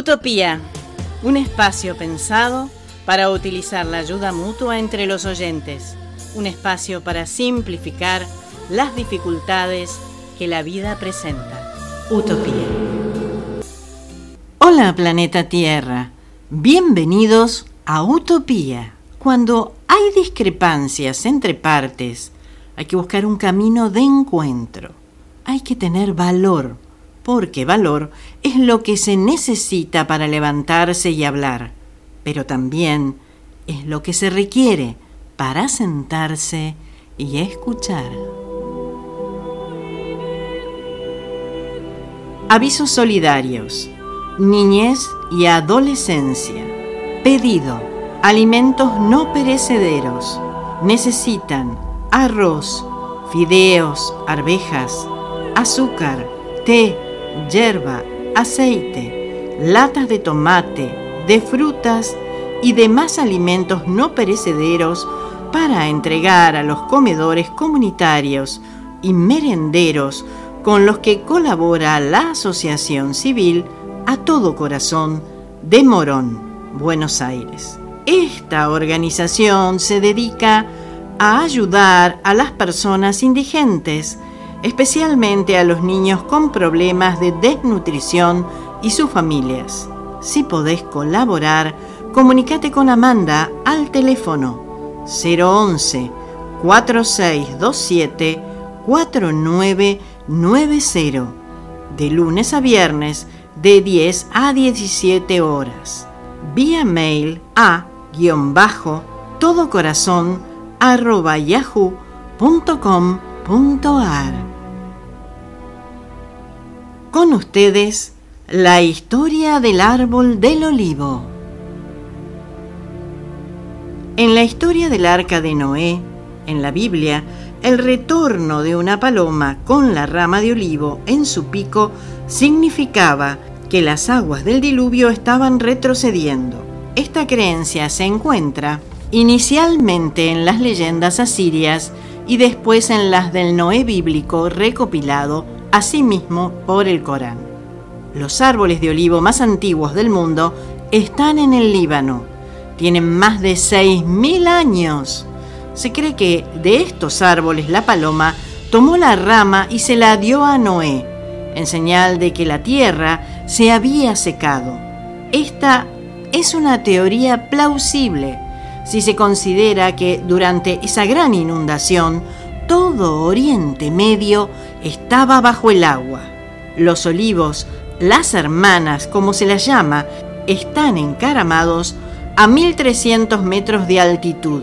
Utopía, un espacio pensado para utilizar la ayuda mutua entre los oyentes, un espacio para simplificar las dificultades que la vida presenta. Utopía. Hola planeta Tierra, bienvenidos a Utopía. Cuando hay discrepancias entre partes, hay que buscar un camino de encuentro. Hay que tener valor porque valor es lo que se necesita para levantarse y hablar, pero también es lo que se requiere para sentarse y escuchar. Avisos solidarios. Niñez y adolescencia. Pedido. Alimentos no perecederos. Necesitan arroz, fideos, arvejas, azúcar, té, yerba, aceite, latas de tomate, de frutas y demás alimentos no perecederos para entregar a los comedores comunitarios y merenderos con los que colabora la Asociación Civil A Todo Corazón de Morón, Buenos Aires. Esta organización se dedica a ayudar a las personas indigentes especialmente a los niños con problemas de desnutrición y sus familias. Si podés colaborar, comunícate con Amanda al teléfono 011 4627 4990 de lunes a viernes de 10 a 17 horas. Vía mail a guion bajo todo corazón arroba yahoo.com.ar con ustedes, la historia del árbol del olivo. En la historia del arca de Noé, en la Biblia, el retorno de una paloma con la rama de olivo en su pico significaba que las aguas del diluvio estaban retrocediendo. Esta creencia se encuentra inicialmente en las leyendas asirias y después en las del Noé bíblico recopilado asimismo por el Corán. Los árboles de olivo más antiguos del mundo están en el Líbano. Tienen más de 6.000 años. Se cree que de estos árboles la paloma tomó la rama y se la dio a Noé, en señal de que la tierra se había secado. Esta es una teoría plausible si se considera que durante esa gran inundación todo Oriente Medio estaba bajo el agua. Los olivos, las hermanas, como se las llama, están encaramados a 1300 metros de altitud,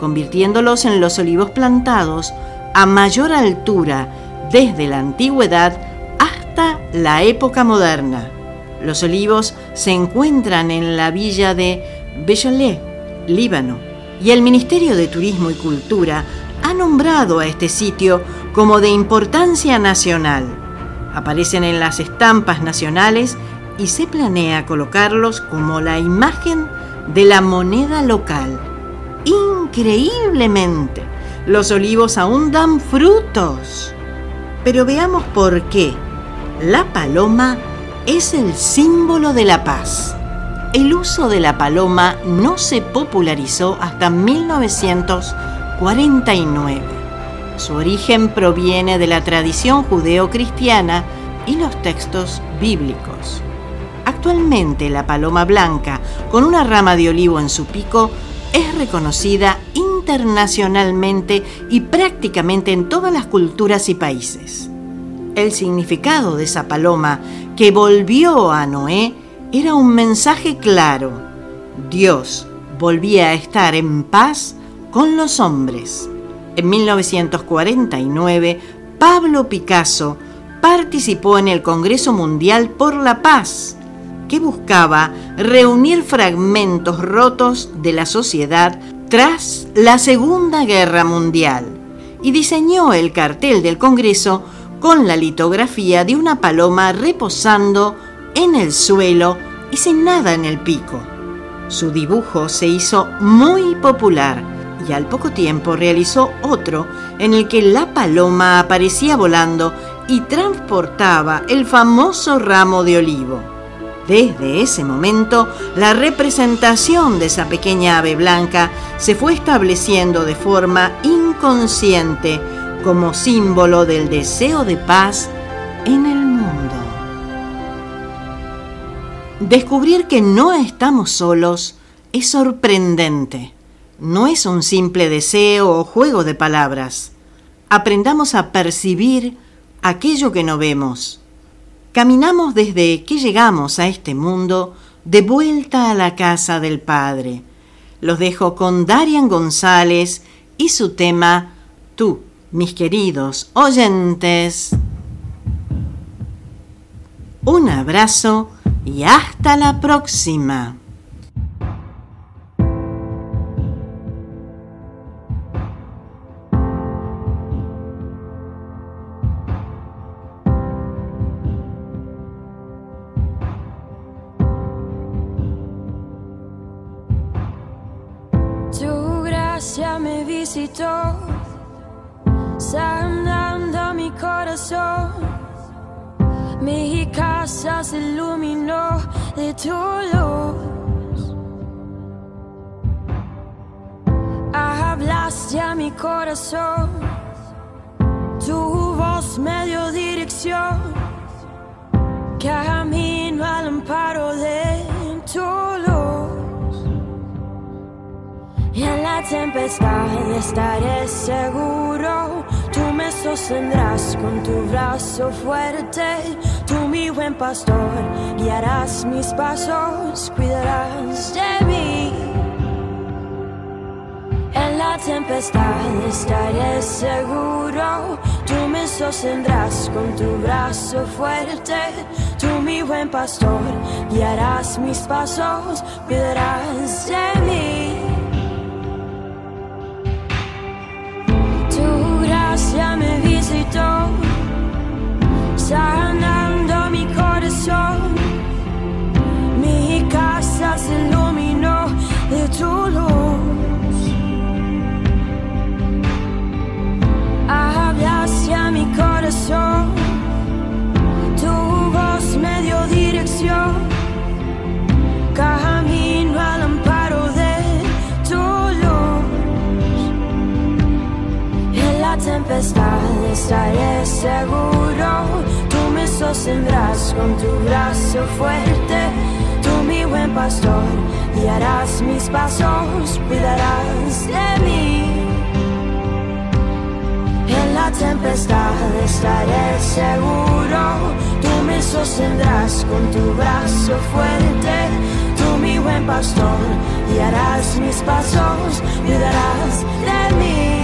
convirtiéndolos en los olivos plantados a mayor altura desde la antigüedad hasta la época moderna. Los olivos se encuentran en la villa de Béjolet, Líbano, y el Ministerio de Turismo y Cultura ha nombrado a este sitio como de importancia nacional. Aparecen en las estampas nacionales y se planea colocarlos como la imagen de la moneda local. Increíblemente, los olivos aún dan frutos. Pero veamos por qué. La paloma es el símbolo de la paz. El uso de la paloma no se popularizó hasta 1900 49. Su origen proviene de la tradición judeo-cristiana y los textos bíblicos. Actualmente la paloma blanca con una rama de olivo en su pico es reconocida internacionalmente y prácticamente en todas las culturas y países. El significado de esa paloma que volvió a Noé era un mensaje claro. Dios volvía a estar en paz con los hombres. En 1949, Pablo Picasso participó en el Congreso Mundial por la Paz, que buscaba reunir fragmentos rotos de la sociedad tras la Segunda Guerra Mundial, y diseñó el cartel del Congreso con la litografía de una paloma reposando en el suelo y sin nada en el pico. Su dibujo se hizo muy popular y al poco tiempo realizó otro en el que la paloma aparecía volando y transportaba el famoso ramo de olivo. Desde ese momento, la representación de esa pequeña ave blanca se fue estableciendo de forma inconsciente como símbolo del deseo de paz en el mundo. Descubrir que no estamos solos es sorprendente. No es un simple deseo o juego de palabras. Aprendamos a percibir aquello que no vemos Caminamos desde que llegamos a este mundo de vuelta a la casa del Padre. Los dejo con Darian González y su tema Tú, mis queridos oyentes. Un abrazo y hasta la próxima. Sanando mi corazón. Mi casa se iluminó de tu luz. Hablaste a mi corazón, tu voz me dio dirección. Camino al amparo de la tempestad estaré seguro. Tú me sostendrás con tu brazo fuerte. Tú, mi buen pastor, guiarás mis pasos, cuidarás de mí. En la tempestad estaré seguro. Tú me sostendrás con tu brazo fuerte. Tú, mi buen pastor, guiarás mis pasos, cuidarás de mí. Tempestad estaré seguro. Tú me sostendrás con tu brazo fuerte. Tú mi buen pastor, guiarás mis pasos, cuidarás de mí. En la tempestad estaré seguro. Tú me sostendrás con tu brazo fuerte. Tú mi buen pastor, guiarás mis pasos, cuidarás de mí.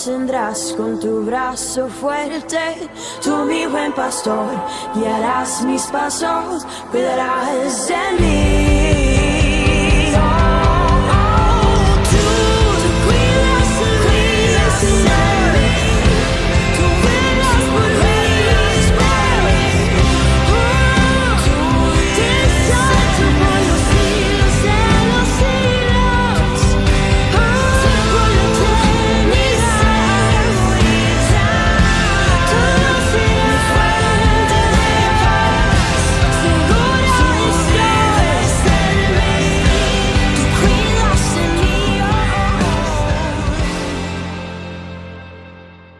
Sostendrás con tu brazo fuerte. Tú, mi buen pastor, guiarás mis pasos, cuidarás de mí.